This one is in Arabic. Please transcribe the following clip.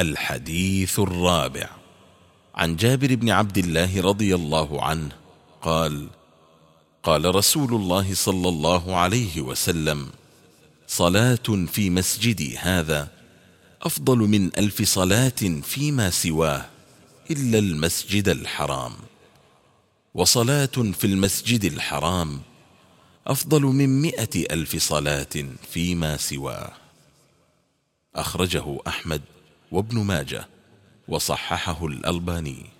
الحديث الرابع. عن جابر بن عبد الله رضي الله عنه قال قال رسول الله صلى الله عليه وسلم صلاة في مسجدي هذا أفضل من ألف صلاة فيما سواه إلا المسجد الحرام. وصلاة في المسجد الحرام أفضل من مئة ألف صلاة فيما سواه. أخرجه أحمد وابن ماجه وصححه الألباني.